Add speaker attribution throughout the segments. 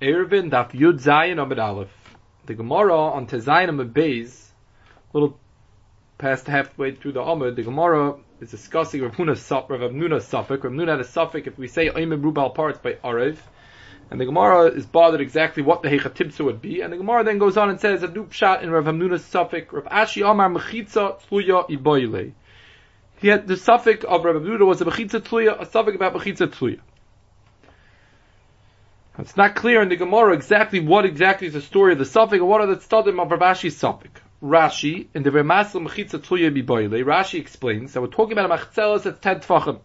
Speaker 1: Erevin Daf Yud Zayin Amid Aleph. The Gemara on Tezayin Amid Beis, a little past halfway through the Amid, the Gemara is discussing Rav Huna Rav Nuna Suffolk. Rav Nuna had a Suffolk if we say Oimim Rubal parts by Arev. And the Gemara is bothered exactly what the Hechatibsa would be. And the Gemara then goes on and says a shot in Rav Hamnuna's Suffolk. Rav Ashi Amar Mechitza Tluya Iboile. He had the Suffolk of Rav Hamnuna was a Mechitza Tluya, a Suffolk about Mechitza Tluya. It's not clear in the Gemara exactly what exactly is the story of the Suffolk, or what are the studim of Rabashi's Suffolk. Rashi, in the Remasel Mechitza Tluya Biboile, Rashi explains that we're talking about a Machzelas that's 10 Tfachim.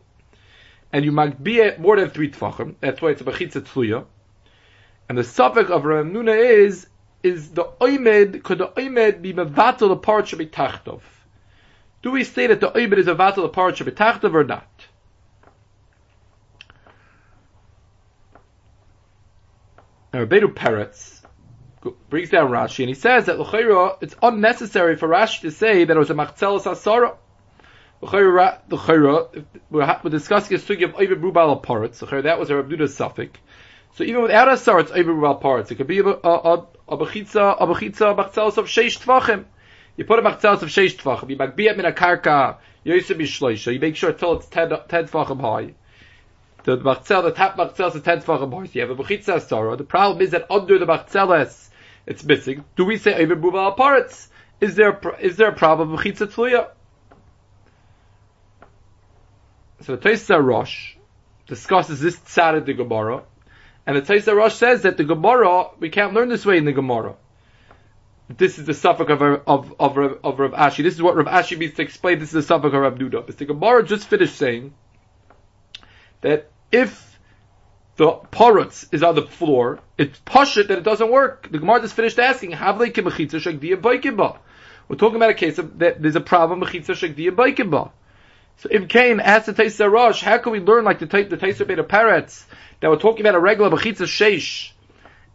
Speaker 1: And you might be at more than 3 Tfachim, that's why it's a Mechitza Tluya. And the Suffolk of Ramnuna is, is the Oimed, could the Oimed be Mevatel the part should be Tachtov? Do we say that the Oimed is a Vatel the part should be Tachtov or not? And Rabbeinu Peretz brings down Rashi and he says that L'chayra, it's unnecessary for Rashi to say that it was a Machzelas Asara. L'chayra, we're discussing a sugi of Oimed Rubal Aparetz. L'chayra, that was a Rabduda Suffolk. So even without a sar, it's Oimed Rubal Aparetz. It could be a, a, a, a Bechitza, a Bechitza, of Sheish Tvachim. You put a Machzelas of Sheish Tvachim, you Magbiyat Min HaKarka, Yosef Bishloisha, you make sure till it's 10, 10 Tvachim high the machzel, the top machzel is a ten tefachim. So you have a bechitza sorrow. The problem is that under the machzeles, it's missing. Do we say even buva aparetz? Is there is there a problem bechitza tluya? So the Taisa Rosh discusses this side of the Gemara, and the Taisa Rosh says that the Gemara we can't learn this way in the Gemara. This is the suffix of of of, of Rav Ashi. This is what Rav Ashi means to explain. This is the suffix of Rav Duda. It's the Gemara just finished saying that if the parutz is on the floor, it's pashut that it doesn't work. The Gemara just finished asking, Havle kemachitza shagdiya baikiba. We're talking about a case of that there's a problem mechitza shagdiya baikiba. So if Cain asked the Taisa Rosh, how can we learn like the the Taisa Beta Parrots that we're talking about a regular mechitza sheish?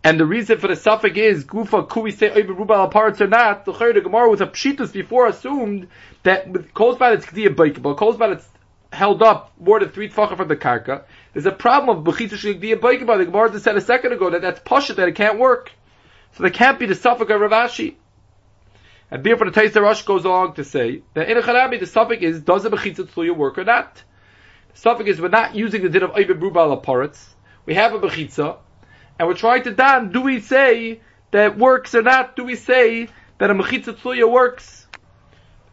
Speaker 1: And the reason for the suffix is gufa we say over rubal parrots or not. The the Gemara was a pshitus before assumed that with calls by its kdiya baikiba, calls by its held up more than three tefachim from the karka. There's a problem of bechitza shigdiya boikaba. The Gemara just said a second ago that that's pashut that it can't work. So there can't be the suffix of Ravashi. And therefore the Taisa Rosh goes along to say that in a charabi the suffix is does the bechitza tzuya work or not? The suffix is we're not using the din of Oive Brubal Aparetz. We have a bechitza, and we're trying to dan. Do we say that works or not? Do we say that a mechitza tzuya works?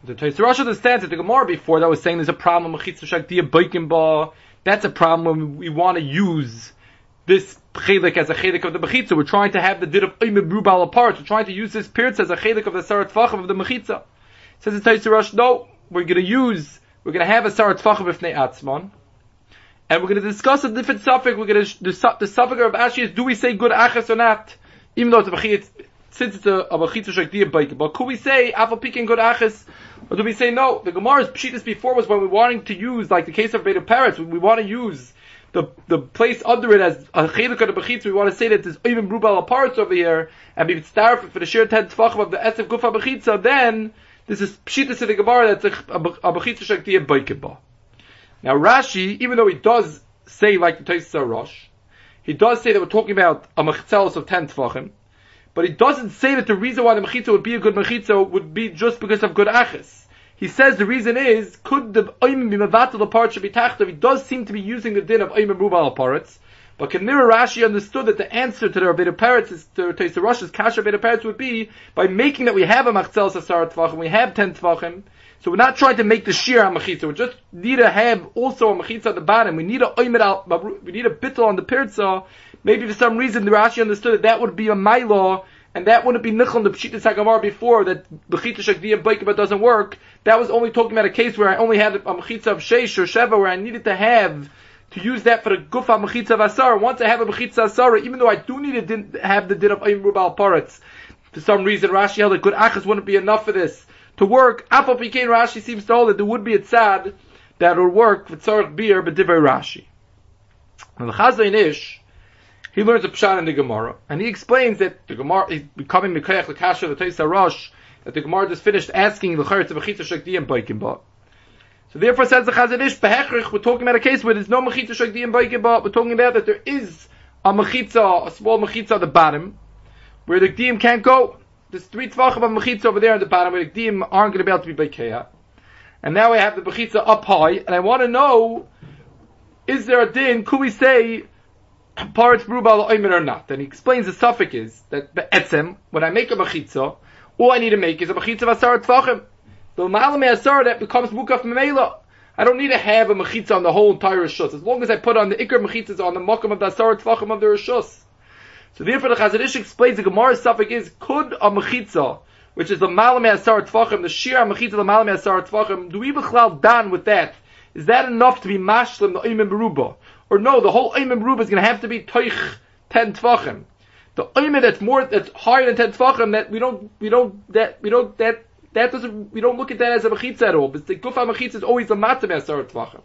Speaker 1: The Rosh understands that the Gemara before that was saying there's a problem mechitza baikin ba. That's a problem when we want to use this chelik as a chelik of the mechitza. We're trying to have the din of imib rubal apart. We're trying to use this pirtz as a chelik of the sarat tfachim of the mechitza. Says the Taisa Rosh, no, we're going to use, we're going to have a sarat tfachim b'fnei atzman. And we're going to discuss a different suffix. We're going to, the, the suffix of Ashi is, do we say good achas or not? Even though it's a mechitza, since it's a, mechitza shakdiya baikin. But could we say, afal pikin good achas? Or do we say no? The Gemara's pshitas before was when we wanting to use, like the case of Beta Parrots, we want to use the the place under it as a chelik of bechitz. We want to say that there's even brubal parts over here, and be starved for the sheer ten tfachim of the esef gufa bechitza. Then this is pshitas of the Gemara that's a, a, a bechitza shaktiya boikeba. Now Rashi, even though he does say like the Taisa Rosh, he does say that we're talking about a mechitzelos of ten tfachim. But he doesn't say that the reason why the mechitza would be a good mechitza would be just because of good achis. He says the reason is, could the oimim be mevatel apart should be tachtav? He does seem to be using the din of oimim rubal aparats. But Kanira Rashi understood that the answer to the Rabbeinu Peretz is to Taisa Rosh's Kasha Rabbeinu Peretz would be by making that we have a Machzel Sasar Tvachim, we have ten Tvachim, so we're not trying to make the Shir a Machitza, we just need to have also a Machitza at the bottom, we need a Oimed al, we need a Bittel on the Pirza, maybe for some reason the Rashi understood that that would be a Milo, and that wouldn't be nichel the pshita sagamar before that bechita shakdiya b'ikaba doesn't work. That was only talking about a case where I only had a mechitza of sheish or sheva where I needed to have to use that for the gufa mechitza of asar. Once I have a mechitza asar, even though I do need to have the din of ayim rubal paretz, for some reason Rashi held that good achas wouldn't be enough for this to work. Apple Pikain Rashi seems to hold that there would be a tzad that would work for tzarech beer, but divrei Rashi. And the Chazon Ish, he learns a pshat in the Gemara, and he explains that the Gemara is becoming Mikoyach L'Kasha the Teisa Rosh, that the Gemara just finished asking the Charetz of Mechitza Shakdi and Ba. So therefore says the Chazon Ish, Behechrich, we're talking about a case where there's no Mechitza Shakdi and Ba, we're talking about that there is a a mechitza, a small mechitza at the bottom, where the gdim can't go. There's three tvachim of mechitza over there at the bottom where the gdim aren't going to be able to be bekeah. And now I have the mechitza up high, and I want to know, is there a din, could we say, parts brubal oimer or not? And he explains the suffix is, that be'etzem, when I make a mechitza, all I need to make is a mechitza of asar tvachim. The malame asar that becomes mukaf memela. I don't need to have a mechitza on the whole entire rishus. As long as I put on the ikr mechitzas on the makam of the asar tvachim of the rishus. So therefore the Chazon Ish explains the Gemara suffix is, could a mechitza, which is the malame asar tvachim, the shir mechitza the malame asar tvachim, do we bechlal dan with that? Is that enough to be mashlim the oimim beruba? Or no, the whole oimim beruba is going to have to be toich ten tvachim. The oimim that's more, that's higher than ten tvachim, that we don't, we don't, that, we don't, that, that doesn't, we don't look at that as a mechitza at all. But the gufa mechitza is always the matam asar tvachim.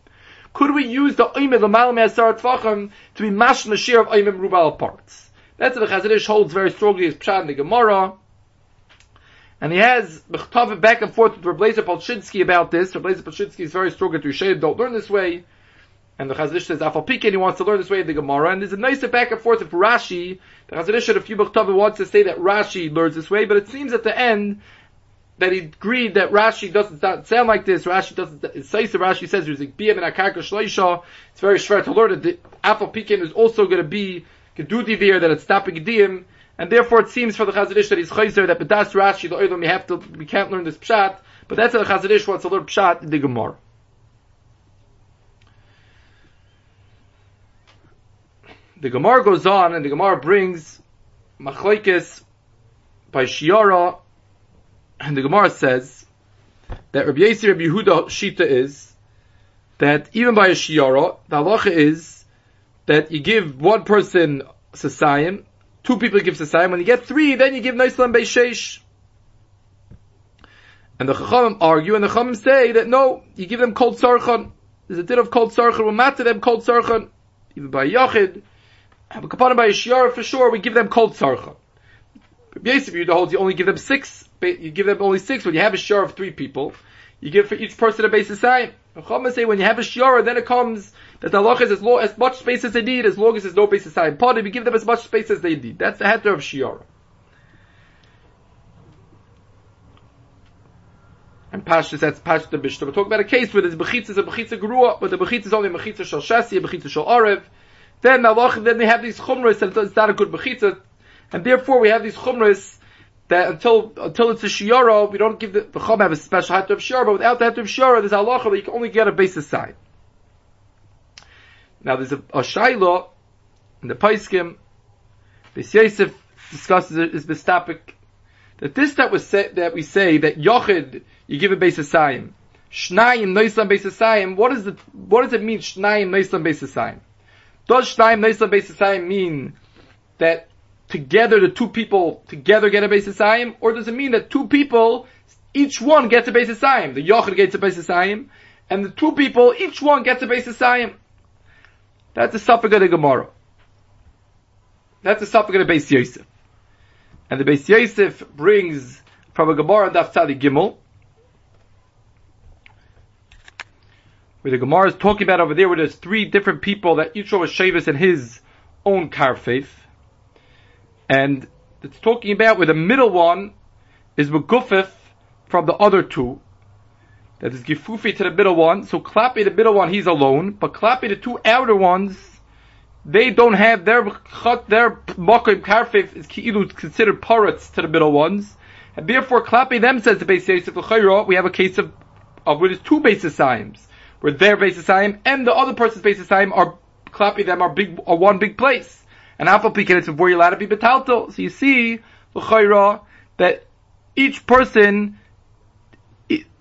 Speaker 1: Could we use the oimim, the malame asar tvachim, to be mashlim the share of oimim rubal parts? That's what the Chazon holds very strongly as Pshat in the Gemara. And he has Mechtavit back and forth with Rablazer Polshinsky about this. Rablazer Polshinsky is very strong at Rishayim, don't learn this way. And the Chazon says, Afal Pikin, he wants to learn this way in the Gemara. And there's a nice back and forth with Rashi. The Chazon Ish had a few Mechtavit wants to say that Rashi learns this way, but it seems at the end that he agreed that Rashi doesn't sound like this. Rashi doesn't, it's says Rashi says there's like Biyam and Shloisha. It's very shver to learn that the Pikin is also going to be Gedudivir, that it's stopping Gedim, and therefore it seems for the Chazon Ish that he's chayzer, that B'das Rashi, the Oilam, we have to, we can't learn this Pshat, but that's the Chazon Ish wants to learn Pshat in the Gemara. The Gemara goes on, and the Gemara brings Machlaikis by Shiara, and the Gemara says that Rabbi Yisir Rabbi Yehuda Shita is that even by a Shiara, the halacha is that you give one person Sasayim, two people give Sasayim, when you get three, then you give Naislam Beishesh. And the Chachamim argue, and the Chachamim say that no, you give them cold Sarchan. There's a din of Kol Sarchan, we'll matter them cold Sarchan. Even by Yachid, have a Kapanim by a Shiara for sure, we give them Kol Sarchan. Basically, you holds you only give them six, you give them only six when you have a share of three people. You give for each person a base basis sign. Chachamim say when you have a shiara, then it comes that the is as, low, as much space as they need, as long as there's no basis sign. Part we give them as much space as they need. That's the heter of shiara. And Pashtus, that's Pashtus the Mishnah. We're talking about a case where there's Bechitzah, a Bechitzah grew up, but the Bechitzah is only a Bechitzah Shal Shasi, a Bechitzah Shal Arev. Then the then they have these Chumras, and it's not a good Bechitzah. And therefore we have these Chumras, that until until it's a shiara, we don't give the the chum have a special hat of shiara, but without the hat of shiara, there's halacha that you can only get a basis side. Now there's a, a in the Paiskim. This Yosef discusses it is this topic that this that was said that we say that yochid you give a basis sayim. Shnayim noislam basis sayim. What is the what does it mean? Shnayim noislam basis sayim. Does shnayim noislam basis sayim mean that together the two people together get a basis sayim, or does it mean that two people each one gets a basis sayim? The yochid gets a basis sayim, and the two people each one gets a basis sayim. That's the suffix of the Gemara. That's the suffix of the Beis Yosef. And the Beis Yosef brings from a Gemara Daf Tzadi Gimel, where the Gemara is talking about over there where there's three different people that each was Shavis in his own karfeif. And it's talking about where the middle one is Megufif from the other two. That is Gifufi to the middle one. So Klapi, the middle one, he's alone. But Klapi, the two outer ones, they don't have their their Mokim Karfif is considered parrots to the middle ones. And therefore Klapi them says the base of we have a case of, of where there's two basis signs. Where their basis sign and the other person's basis sign are Klapi them are big are one big place. And Apple Pekin it's before you're allowed to be Betalto. So you see, L'chayra, that each person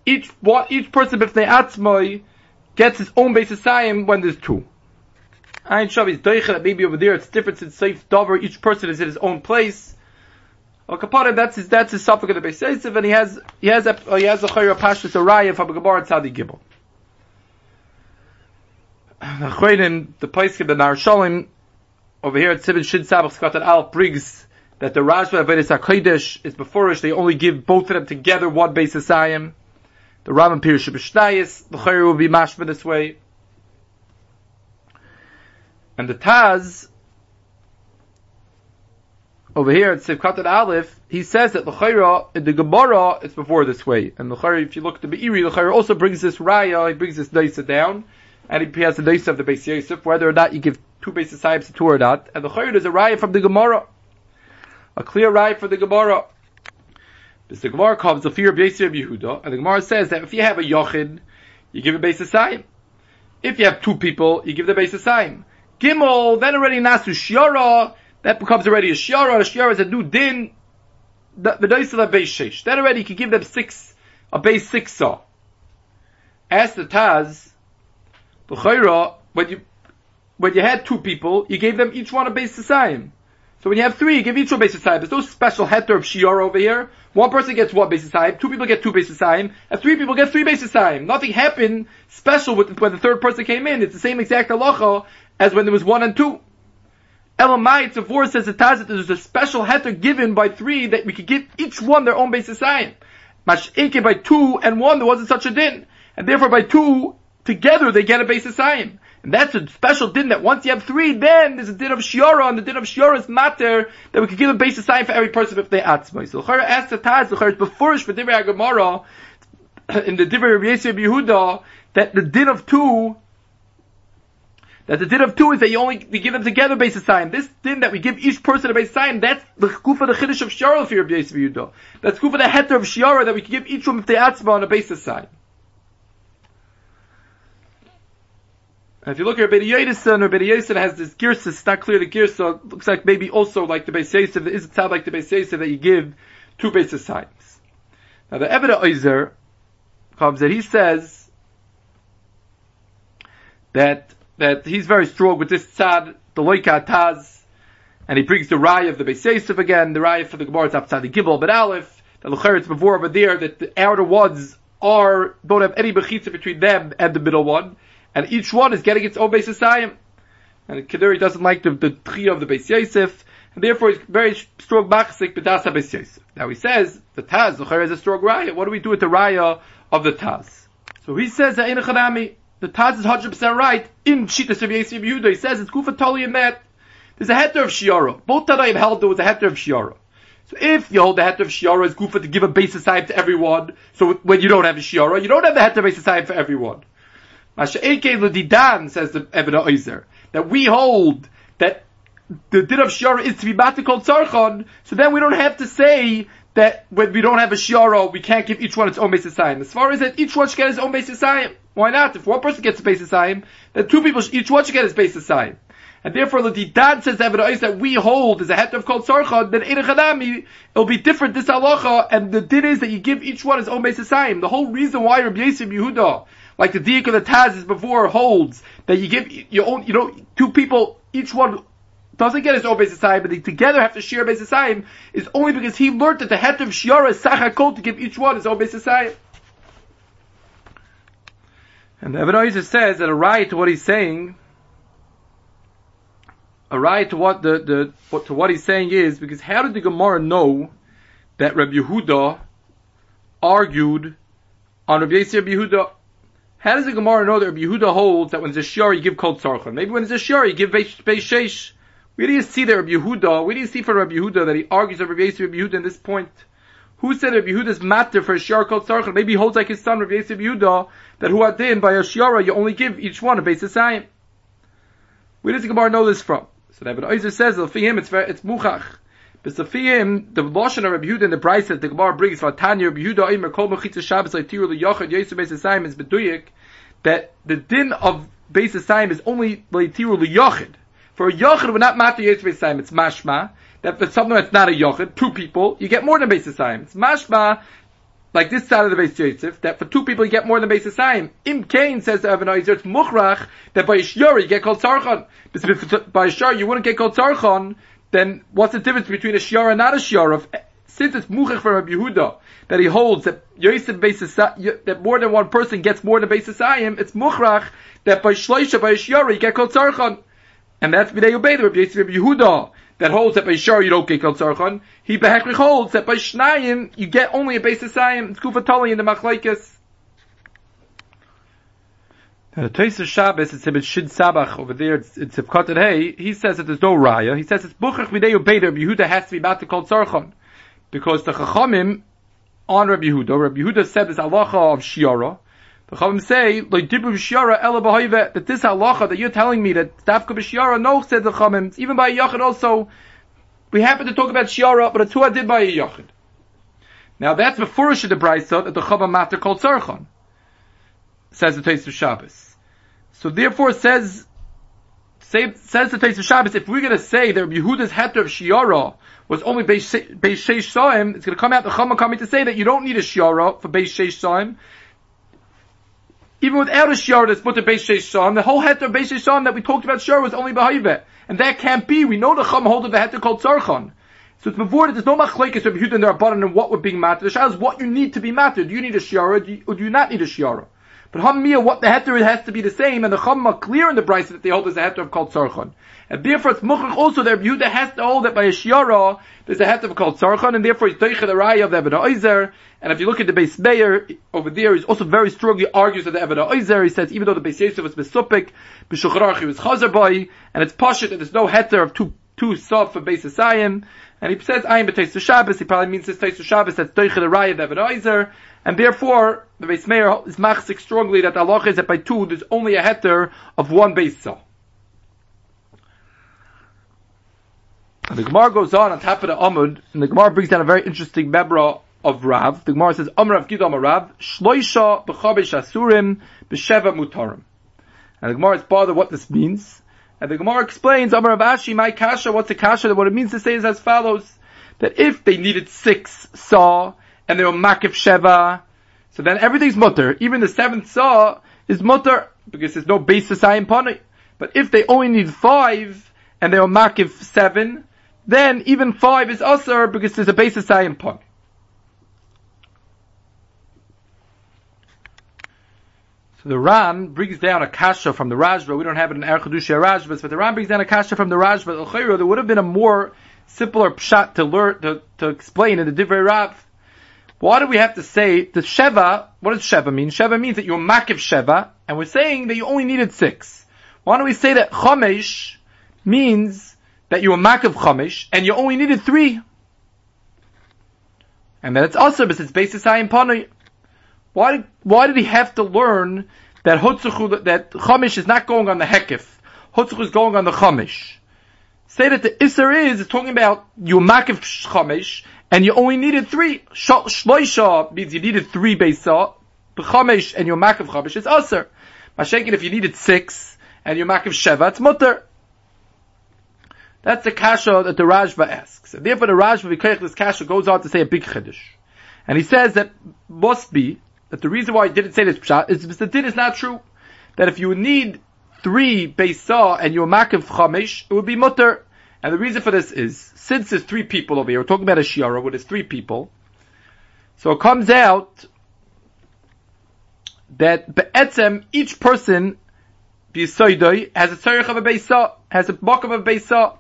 Speaker 1: each what each person b'fnei atzmoi gets his own basis sayim when there's two. Ein Shavi's doicha maybe over there it's different in safe dover. Each person is in his own place. Well, Kapara, that's his that's his suffix of the base basis and he has he has a he has a chayra pashtus araya from a Gemara Tzadi Gibel. The Paiskim the Nar Shalim over here at Sibin Shin Sabach Scott Al brings that the Rashba Avedis HaKodesh is before us. they only give both of them together one basis ayim. The Rambam Pirush B'Shnayis, the Chayr will be mashma this way. And the Taz over here at Sivkat Aleph, he says that the L'chayra, in the Gemara, it's before this way. And the L'chayra, if you look at the Be'iri, L'chayra also brings this Raya, he brings this Daisa down, and he has the Daisa of the Beis Yosef, whether or not you give two bases sahibs to two or not. And the L'chayra is a Raya from the Gemara. A clear Raya for the Gemara. The Gemara comes the fear of Yosef Yehuda, and the Gemara says that if you have a Yochid, you give a base sign. If you have two people, you give the base sign. Gimel, then already Nasu Shiara, that becomes already a Shiara, a Shiara is a new din, the Daisala base Shesh. Then already you can give them six, a base six saw. As the Taz, the when you, when you had two people, you gave them each one a base sign. So when you have three, you give each one basis time. There's no special heter of shior over here. One person gets one basis time, two people get two basis time, and three people get three basis time. Nothing happened special with when the third person came in. It's the same exact halacha as when there was one and two. Elamai Tzavor says the Tazit there's a special heter given by three that we could give each one their own basis time. Mash'ike by two and one there wasn't such a din. And therefore by two, together they get a basis time. And that's a special din that once you have three, then there's a din of shiora, and the din of shiora is matter that we could give a basis sign for every person if they atzmai. So Chara asks the Taz, the Chara is before for Divrei Gemara in the Divrei Rabbi Yehuda that the din of two that the din of two is that you only we give them together basis sign. This din that we give each person a basis sign, that's the kufa the chiddush of shiara for Rabbi Yisrael Yehuda. That's kufa the heter of shiara that we can give each one if they atzma on a basis sign. And if you look at Rabbi Yedison, Rabbi Yedison has this girsa, it's not clear the girsa, looks like maybe also like the Beis Yosef, is it like the Beis Yosef that you give two basis signs. Now the Ebeda Oizer comes that he says that, that he's very strong with this tzad, the loika taz, and he brings the raya of the Beis Yosef again, the raya for the Gemara, the Gibel, but Aleph, the Lucher, it's before over there, that the outer ones are, don't have any bechitza between them and the middle one, and each one is getting its own Beis Yisayim. And Keduri doesn't like the, the trio of the Beis Yosef, and therefore he's very strong machzik b'dasa Beis Yosef. Now he says, the Taz, the is a strong raya. What do we do with the raya of the Taz? So he says the Taz is 100% right in Shita of Yosef Yehuda. He says it's Kufa Toli in that. There's a heter of Shiara. Both Tanaim held there was a heter of Shiara. So if you hold the heter of Shiara as Kufa to give a basis side to everyone, so when you don't have a Shiara, you don't have the heter basis side for everyone. L'didan, says the Ebeda Oizer, that we hold that the din of shiara is to be batikol tzarchon, so then we don't have to say that when we don't have a shiara, we can't give each one its own basis. As far as that, each one should get his own basis. Why not? If one person gets a basis sign, then two people, each one should get his basis sign. And therefore, the Didan says evidence that we hold is a het of called Sarcha, then Eidach it'll be different this halacha, and the din is that you give each one his own basis sign. The whole reason why Rabbi Yisrael Yehuda like the Diak of the Taz is before holds that you give your own, you know, two people, each one doesn't get his own time, but they together have to share time, is only because he learned that the head of Shiara is Sachakol to give each one his own time. And the Ebenezer says that a right to what he's saying, a right to what the, the what, to what he's saying is because how did the Gemara know that Rabbi Yehuda argued on Rabbi Yisrael Yehuda how does the Gemara know that Rabbi Yehuda holds that when there's a shiur you give kol tzarchon? Maybe when there's a shiur you give beis sheish. We didn't see that Rabbi Yehuda, we didn't see from Rabbi Yehuda that he argues over Rabbi Yehuda in this point. Who said Rabbi Yehuda's matter for a shiur kol tzarchon? Maybe he holds like his son Rabbi Yisrael Yehuda that who adin by a shiura you only give each one a beis sayim. Where does the Gemara know this from? So that Oizer says, for him it's it's muchach. B'safiyim, the Lashon of Rabbi Yehuda in the Bryce that the Gemara brings, Vatanya Rabbi Yehuda Eimer Kol Mechitza Shabbos Leitiru L'Yochad Yosef Beis Hasayim is Beduyik, that the din of Beis Hasayim is only Leitiru L'Yochad. For a Yochad would not matter Yosef Beis Hasayim, it's Mashma, that for something that's not a Yochad, two people, you get more than Beis Hasayim. It's Mashma, like this side of the Beis Yosef, that for two people you get more than Beis Hasayim. Im Kain says to Evan Oizer, it's Muchrach, that by Shiyori you get called Tzarchon. By Shar you wouldn't get called Tzarchon, then what's the difference between a shiara and not a shiara? Since it's muchach from Rabbi Yehuda that he holds that Yosef that more than one person gets more than basis ayim, it's muchrach that by shloisha by a shiara you get called tzarchan, and that's b'nei obey the Rabbi Yehuda that holds that by shiara you don't get called tzarchan. He beheklich holds that by shnayim you get only a basis ayim. It's kufatali in the machlekes. Now, the Toysa Shabbos, it's about Shid Sabach over there, it's, it's Sivkotet Hey, he says that there's no Raya. He says it's Buchach Videyu Beder, Yehuda has to be about to call Tzarchon. Because the Chachamim, on Rabbi Yehuda, Rabbi Yehuda said this halacha of Shiara. The Chachamim say, like Dibru Shiara Ela B'Hoive, that this halacha that you're telling me that Dafka B'Shiara, no, said the Chachamim, even by Yachid also, we happen to talk about Shiara, but a Tuah did by a Yachid. Now that's before the Brisa that the Chava Matter called Tzarchon. Says the Tosefes Shabbos. So therefore says, say, says the Tosefes Shabbos, if we're going to say that Yehuda's heter of Shiara was only Beis Sheish Saim, it's going to come out the Chama coming to say that you don't need a Shiara for Beis Sheish Saim. Even without a Shiara that's put to Sheish Saim, the whole heter of Beis Sheish Saim that we talked about Shiara was only Behayivet. And that can't be. We know the Chama hold of the heter called Tzarchon. So it's before that there's no machlekes of Yehuda and the Rabbanan and what we're being matter. The Shah is what you need to be matter. Do you need a Shiara or do you not need a Shiara? But Hammiya, what the heter has to be the same, and the Chamma clear in the Bryce that they hold is a heter called Tzarchon. And therefore it's Muchach also there, Yehuda has to hold that by a Shiara, there's a heter called Tzarchon, and therefore he's Teicha the Raya of the Ebed Oizer, and if you look at the Beis Meir, over there, he's also very strongly argues that the Ebed Oizer, he says even though the base Yosef was Besupik, B'Shucharach he was Chazer boy, and it's Pashit that there's no heter of two, two soft for base Asayim, and he says I Ayin B'Teis Shabbos, he probably means this Teis Shabbos, that's Teicha the Raya of the Ebed Oizer, and therefore, the Beis Meir is machzik strongly that Allah is that by two, there's only a heter of one Beis Saw. And the Gemara goes on on top of the Amud, and the Gemara brings down a very interesting Mebra of Rav. The Gemara says, Amr Rav Gidom Rav, Shloisha b'chabesh asurim b'sheva mutarim. And the Gemara is bothered what this means. And the Gemara explains, Amr Rav Ashi, my kasha, what's a kasha? What it means to say is as follows, that if they needed six saw, and they were makif sheva. So then everything's mutter. Even the seventh saw is mutter because there's no basis ayin pani. But if they only need five and they were makif seven, then even five is usher because there's a basis ayin pani. So the Ran brings down a kasha from the Rashba. We don't have it in Erchadusha Rashba, but the Ran brings down a kasha from the Rashba. There would have been a more simpler pshat to learn to, to explain in the Divrei Rav why do we have to say the Sheva, what does Sheva mean? Sheva means that you're Makiv Sheva, and we're saying that you only needed six. Why don't we say that Chomesh means that you were Makiv Chomesh, and you only needed three? And that it's also because it's based on Panay. Why, why did he have to learn that Hutzuchu, that Chomesh is not going on the Hekif? Hutzuchu is going on the Chomesh. Say that the Isser is, is talking about you Makiv Chomesh, and you only needed three. Shloisha means you needed three Beisa. B'chamesh and your makav chamesh is aser. Mashenkin, if you needed six and your makav sheva, it's mutter. That's the kasha that the Rashba asks. And therefore the Rashba, V'keich, this kasha goes on to say a big chiddush. And he says that must be, that the reason why he didn't say this pshat is because the din is not true. That if you need three Beisa and your makav chamesh, it would be mutter. And the reason for this is, since there's three people over here, we're talking about a shiara where there's three people, so it comes out that be'etzem, each person, b'yisoidoi, has a tzarech of a beisa, has a bok of a beisa,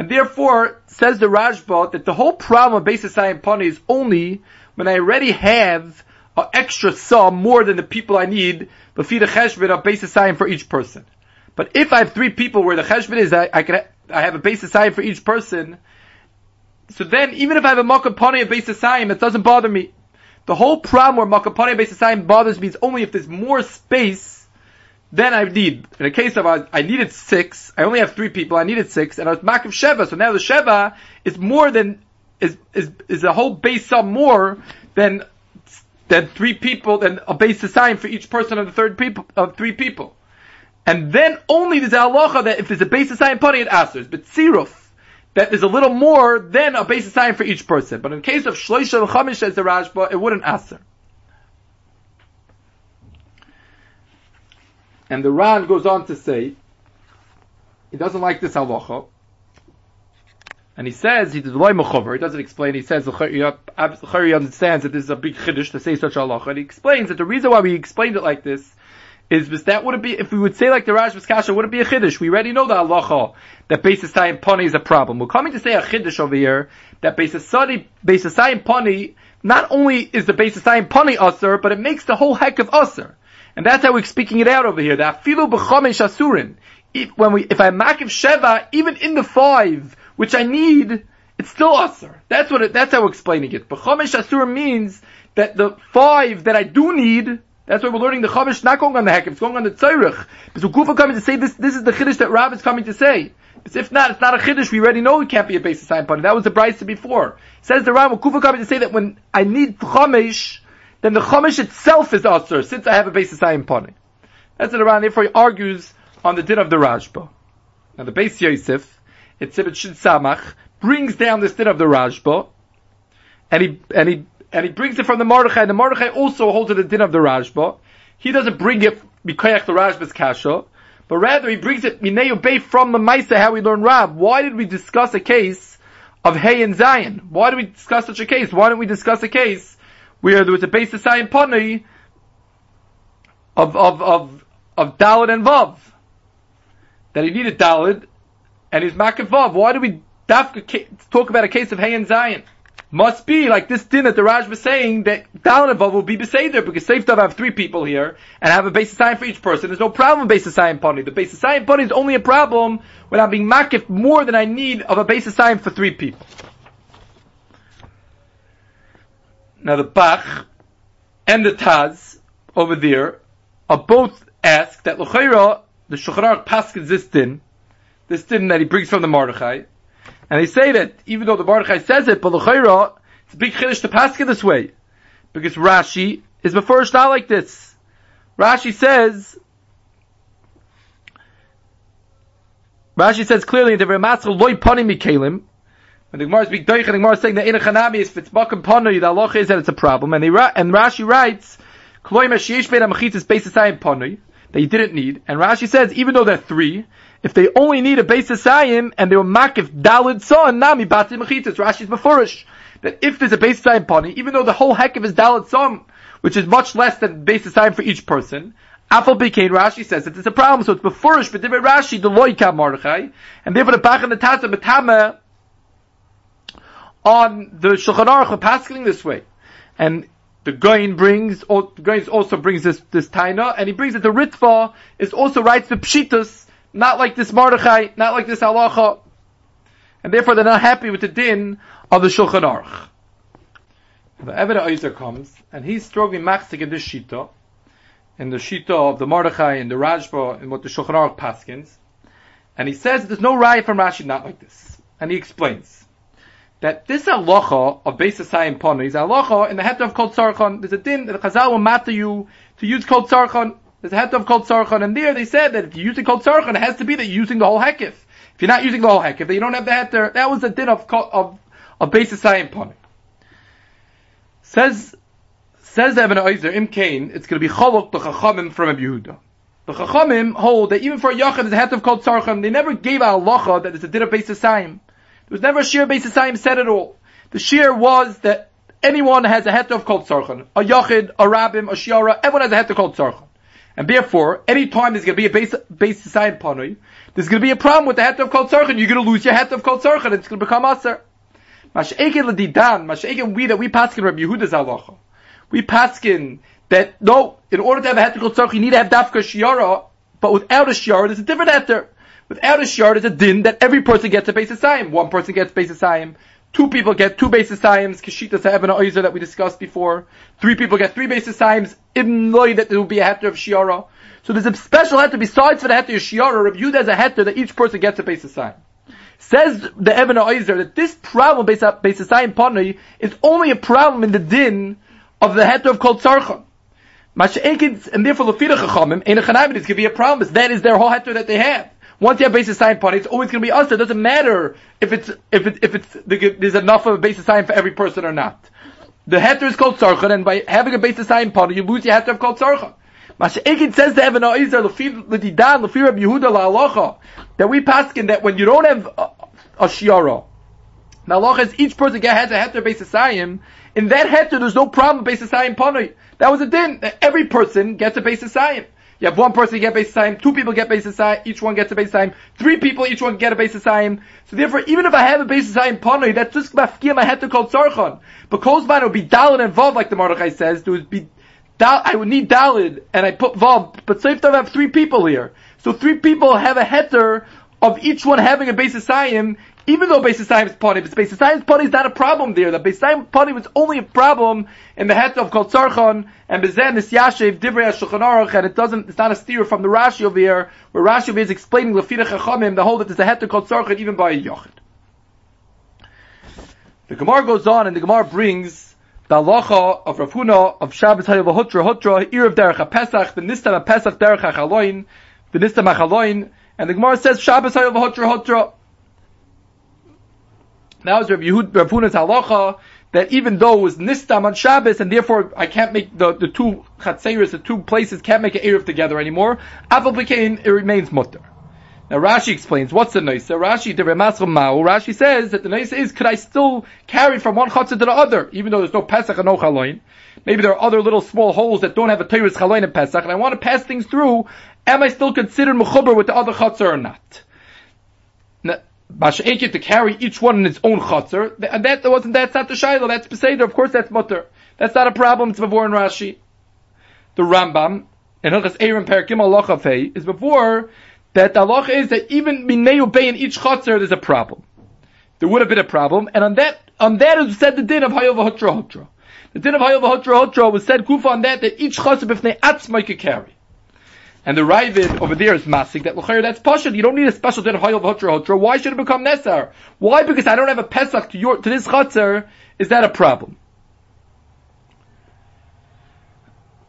Speaker 1: and therefore, says the Rashba, that the whole problem of Beis and Pani is only when I already have an extra saw more than the people I need, but feed a cheshbon of Beis for each person. But if I have three people where the cheshbon is, I, I can I have a base aside for each person. So then, even if I have a makapani, a base aside, it doesn't bother me. The whole problem where makapani, base aside bothers me is only if there's more space than I need. In a case of I, I needed six, I only have three people, I needed six, and I was makav sheva, so now the sheva is more than, is, is, is a whole base sum more than, than three people, than a base assigned for each person of the third people, of three people. And then only there's a halacha that if there's a basis sign putting it answers. But siruf, that there's a little more than a basis sign for each person. But in case of shloisha chamish as the Rashba, it wouldn't answer. And the Ran goes on to say, he doesn't like this halacha. And he says, he does He doesn't explain, he says, Chari understands that this is a big chiddush to say such halacha. And he explains that the reason why we explained it like this is that wouldn't be, if we would say like the Rajb's Kasha, wouldn't be a Chiddush. We already know the halacha that basis time Pani is a problem. We're coming to say a Chiddush over here, that basis Sadi, basis time Pani, not only is the basis time Pani Usr, but it makes the whole heck of Usr. And that's how we're speaking it out over here. That afilu b'chomesh asurin. If, when we, if I makiv sheva, even in the five, which I need, it's still asur. That's what it, that's how we're explaining it. B'chomesh asur means that the five that I do need, that's why we're learning the chomesh not going on the hekev, it's going on the tzorich. Because Gufa coming to say this, this is the chiddush that Rav is coming to say. Because if not, it's not a chiddush. We already know it can't be a basis sign party. That was the brisa before. It says the Rav Kufa coming to say that when I need chomesh, then the chomesh itself is asur since I have a basis sign party. That's it around. Therefore, he argues on the din of the Rashba. Now the base Yosef, it's Sibit Shid Samach, brings down this din of the Rashba, and he and he and he brings it from the Mordechai. And the Mordechai also holds the din of the Rashba. He doesn't bring it because the Rashba's kasha, but rather he brings it Mineu Bay from the Maisa how we learn Rab. Why did we discuss a case of Hay and Zion? Why did we discuss such a case? Why don't we discuss a case where there was a base of Zion Pani of of of of Dalid and Vav? That he needed Dalid and he's Makav Vav. Why do we talk about a case of Hay and Zion? Must be like this din that the Raj was saying that Dalanavav will be Beseder because safe have three people here and have a basis sign for each person. There's no problem with basis sign pony. The basis sign pony is only a problem when I'm being makif more than I need of a basis sign for three people. Now the Bach and the Taz over there are both asked that L'chaira, the Shulchan Aruch this din, this din that he brings from the Mordechai, and they say that even though the Baruch says it, but the it's a big chiddush to pass it this way. Because Rashi is before not like this. Rashi says, Rashi says clearly in the Rematzal loy pani mikalim. When the Gemara speaks doich and the Gemara is saying that in a chanami is bakam pani, the halacha is that it's a problem. And, they, and Rashi writes, kloy mashiesh bein amachitzis beisasayim pani, that you didn't need. And Rashi says, even though they're three, if they only need a base of sayim and they were makif dalid son nami bati mechitzas. Rashi's beforish that if there's a base sayim pony, even though the whole heck of his dalid son, which is much less than base sayim for each person, Afal Bikain Rashi says that it's a problem, so it's beforish, but different Rashi, the loika Mordechai, and therefore the Bach and the Tata Betama on the Shulchan Aruch are passing this way. And the Goin brings, the Goin also brings this, this Taina, and he brings it, the Ritva is also writes the Pshitas, not like this Mordechai, not like this halacha, and therefore they're not happy with the din of the Shulchan Aruch. The Eved Oizer comes, and he's struggling machzik in this shita, in the shita of the Mordechai and the Rashba, and what the Shulchan Aruch paskins, and he says there's no raya from Rashi not like this, and he explains that this halacha of Beis Asayim Pona is halacha in the head of Kol Tzarchon. There's a din that Chazal will matter you to use Kol Tzarchon there's a heter called Sarchan, and there they said that if you're using called Sarchan, it has to be that you're using the whole hekif. If you're not using the whole hekif, then you don't have the heter. That was the din of of of basis pony. Says says Evan Oizer Im Kain, it's going to be cholok the chachamim from Yehuda. The chachamim hold that even for a yachid, there's a heter called Sarchan. They never gave a halacha that it's a din of basis There was never a sheer basis said at all. The sheer was that anyone has a heter called Sarchan. A yachid, a rabbim, a shiara, everyone has a heter called Sarchan. And therefore, any time there's going to be a base, base society panoi, there's going to be a problem with the head of Kol Tzarchan. You're going to lose your head of Kol Tzarchan. It's going to become Aser. Mash'ekin l'didan, mash'ekin we that we paskin Rabbi Yehuda's halacha. We paskin that no, in order to have a heter Kol Tzarchan, you need to have dafka shiara, but without a shiara, there's a different heter. Without a shiara, there's a din that every person gets a base of One person gets base of Two people get two basis times, Kashita Sa'evana Oizer that we discussed before. Three people get three basis times, though that there will be a heter of Shiara. So there's a special heter besides for the heter of Shiara, reviewed as a heter that each person gets a basis time. Says the Evan Oizer that this problem basis time partner is only a problem in the din of the heter of Kol Tzarchon. And therefore, Lafira Chachamim, in a Chanayim, it's going to be a problem. That is their whole heter that they have. Once you have basis sign party, it's always going to be us. It doesn't matter if it's if it, if it's there's enough of a basis sign for every person or not. The heter is called sarchan, and by having a basis sign party, you lose your heter called sarchan. Masha'ikid says to Evan Oizer, l'didan, l'fi Reb Yehuda la'alocha, that we paskin that when you don't have a, a shiara, now halacha is each person has a heter basis sign, in that heter there's no problem basis sign party. That was a din. Every person gets a basis sign. You have one person get base time, two people get base time, each one gets a base time, three people, each one get a base time. So therefore, even if I have a base time panoi, that's just mafkia my head to call tzarchon. But Kozman would be dalin involved, like the Mordechai says, there would be Dal, I would need Dalid, and I put Vav, but Seif Tav have three people here. So three people have a heter of each one having a basis sayim, even though basis sayim is pony, but basis sayim pony is not a problem there. The basis sayim pony was only a problem in the heter of Kol Tzarchon, and Bezen is Yashiv Divrei HaShulchan Aruch, and it doesn't, it's not a steer from the Rashi over here, where Rashi is explaining Lefira Chachamim, the whole that there's a heter called Tzarchon even by a Yochid. The Gemara goes on, and the Gemara brings the halacha of Rav Huna of Shabbos Hayav Hutra Hutra Erev Derech HaPesach the Nistam HaPesach Derech HaChaloin the Nistam HaChaloin and the Gemara says Shabbos Hayav Hutra Hutra now is Rav Yehud Rav Huna's halacha that even though it was Nistam on Shabbos and therefore I can't make the, the two Chatzeris, the two places can't make an Erev together anymore, Afal it remains mutter. Now Rashi explains what's the noisa. Rashi the Ma'u. Rashi says that the noisa is could I still carry from one chutzah to the other, even though there's no pesach and no chaloin. Maybe there are other little small holes that don't have a teres chaloin and pesach, and I want to pass things through. Am I still considered mechuber with the other chutzah or not? Masha'ekit to carry each one in its own chutzah, and that wasn't that's not the shayla. That's beseder. Of course, that's mutter. That's not a problem. It's before in Rashi. The Rambam in Hilchas Aaron Parakim Alachafei is before that the halacha is that even mineu bay in each chutzner there's a problem. There would have been a problem, and on that on that is said the din of hayov hotra hotra. The din of hayov hotra hotra was said kufa on that that each chutzner b'fnei atzmai could carry. And the Ravid over there is masik that l'chayr that's pashut. You don't need a special din of hayov hotra hotra. Why should it become nesar? Why? Because I don't have a pesach to your to this chutzner. Is that a problem?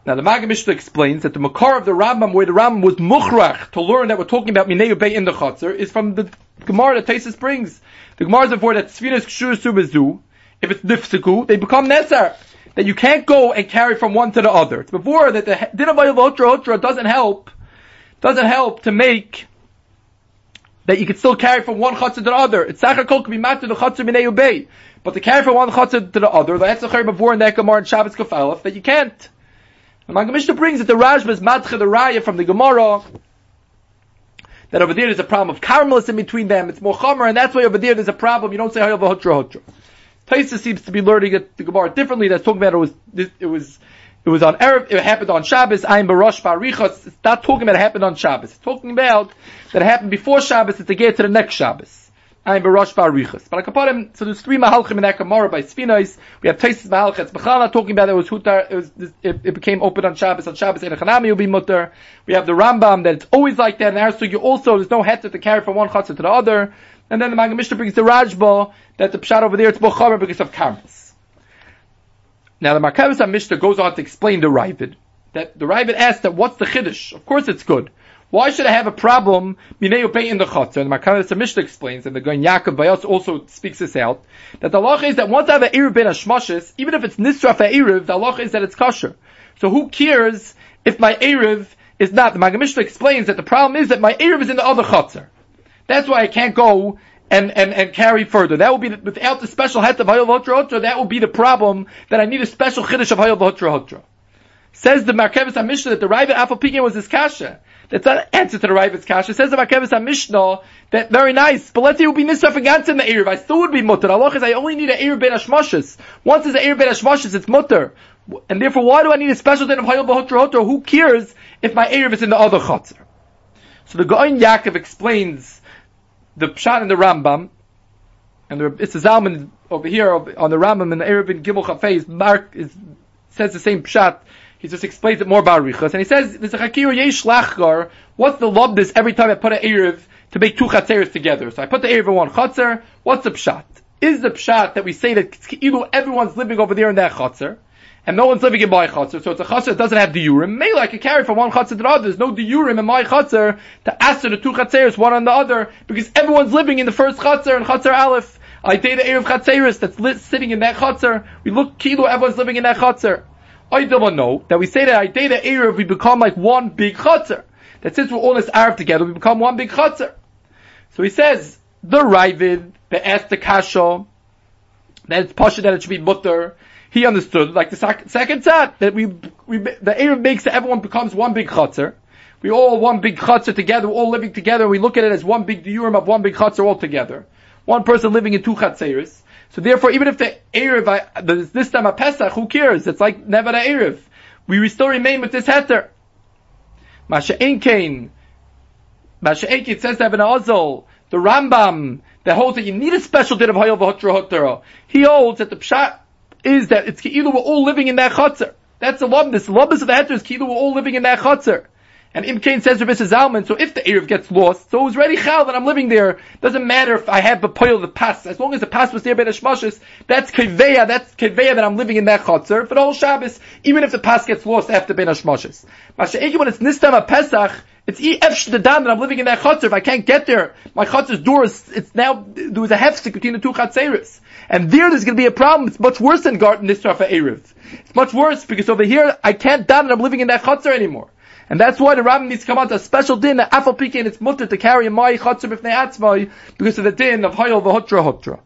Speaker 1: Now the Maggid Mishnah explains that the Makar of the Rambam, where the Rambam was muchrach to learn that we're talking about Minei Bay in the Chatzar, is from the Gemara that Taisus brings. The Gemara is before that Sfiras Kshur Subazu, if it's Nifsiku, they become Nesar. That you can't go and carry from one to the other. It's before that the Dinavayel Hotra Hotra doesn't help, doesn't help to make that you can still carry from one chutzah to the other. It's Sachar Kol can be matter the chutzah Minei Bay. But to carry from one chutzah to the other, that's the before in that Gemara in Shabbos Kafalef, that you can't. The Mishnah brings that the Rashba is Madcha the Raya from the Gemara, that over there there's a problem of caramelis in between them, it's more chomer, and that's why over there there's a problem, you don't say Hayav Hotra Hotra. Taisa seems to be learning it, the Gemara differently, that's talking about it was, it was, it was on Erev, it happened on Shabbos, I'm Barosh Barichos, it's not talking about it happened on Shabbos, it's talking about that it happened before Shabbos, it's to get to the next Shabbos. I'm Barosh Barichas. But Akaparim, so there's three Mahalchim in that Gemara by Sfinais. We have Taisis Mahalchetz Bechala talking about it was Hutar, it, was, it, it, became open on Shabbos, on Shabbos in Chanami will be Mutter. We have the Rambam that it's always like that, and you also, there's no heter to carry from one chatzah to the other. And then the Maggid Mishnah brings the Rashba, that the Pshat over there, it's Bochamer because of Karmas. Now the Markavis Mishnah goes on to explain the Ravid. That the Ravid asks that what's the Chiddush? Of course it's good. Why should I have a problem? Mineu pay in the chutzah. And the Makanas Mishnah explains, and the Goin Yaakov Bayos also speaks this out, that the law is that once I have an Erev ben Hashmashis, even if it's Nisraf Erev, the law is that it's kosher. So who cares if my Erev is not? The Maggid Mishnah explains that the problem is that my Erev is in the other chutzah. That's why I can't go and, and, and carry further. That will be, the, without the special het of Hayol Hotra Hotra, that will be the problem that I need a special chiddush of Hayol Hotra Hotra. Says the Markevis Mishnah that the Ravid Afal was his kasha. That's not an answer to the Ravid's Kasha. Says the Makevis Mishnah that very nice, but let's say it would be Nisraf against in the Erev. I still would be mutter. Allah is I only need an Erev Ben Hashmashis. Once there's an Erev Ben Hashmashis, it's mutter. And therefore, why do I need a special din of Hayol Bahotra Hotra? Who cares if my Erev is in the other Chatzar? So the Goin Yaakov explains the Pshat in the Rambam, and the, it's Zalman over here on the Rambam and the Erev in Gimel Chafei Mark is, says the same Pshat he just explains it more barichas, and he says, there's a chakir yesh lachgar, what's the lobdis every time I put an Erev to make two chatzeres together? So I put the Erev in one chatzer, what's the pshat? Is the pshat that we say that either everyone's living over there in that chatzer, and no one's living in my chatzer, so it's a chatzer that doesn't have the urim. Maybe I could carry from one chatzer to the other. There's no the urim in my chatzer to answer the two chatzeres one on the other, because everyone's living in the first chatzer and chatzer aleph. I take the Erev chatzeres that's lit, sitting in that chatzer. We look kilo, everyone's living in that chatzer. I don't know that we say that I date the Erev, we become like one big chutzner. That since we're all this Arab together, we become one big chutzner. So he says, the Ravid, the Esther Kasha, that it's Pasha that it should be mutter. He understood, like the sec- second tzad, that we, we, the Erev makes that everyone becomes one big chutzner. We all one big chutzner together, we're all living together, we look at it as one big diurim of one big chutzner all together. One person living in two chatzeres. So therefore, even if the Erev, uh, this time a Pesach, who cares? It's like never a Erev. we still remain with this heter. Masha Enkain, Masha Enkain it says that in Ozol, the Rambam, that holds that you need a special din of Hayel v'Hotra. He holds that the Pshat is that it's either we're all living in that chutzner. That's the lomdus. The lomdus of the heter is we're all living in that chutzner. And Imkain says Rabbi Zalman, so if the Erev gets lost, so it was ready chal that I'm living there. Doesn't matter if I have the poil of the pass. As long as the pass was there by the shmashis, that's keveya, that's keveya that I'm living in that chutzner for the whole Shabbos, even if the pass gets lost after ben hashmashis. Masha when it's nistam Pesach, it's the dam that I'm living in that chutzner. If I can't get there, my chutzner's door is, it's now, there was a hefsek between the two chatzeris. And there there's to be a problem. It's much worse than garden nisra for Erev. It's much worse because over here I can't dam and I'm living in that chutzner anymore. And that's why the rabbi needs to come out to a special din, afal piki, and it's mutter to carry a mai chatzim if they because of the din of hoil v'hutra hutra.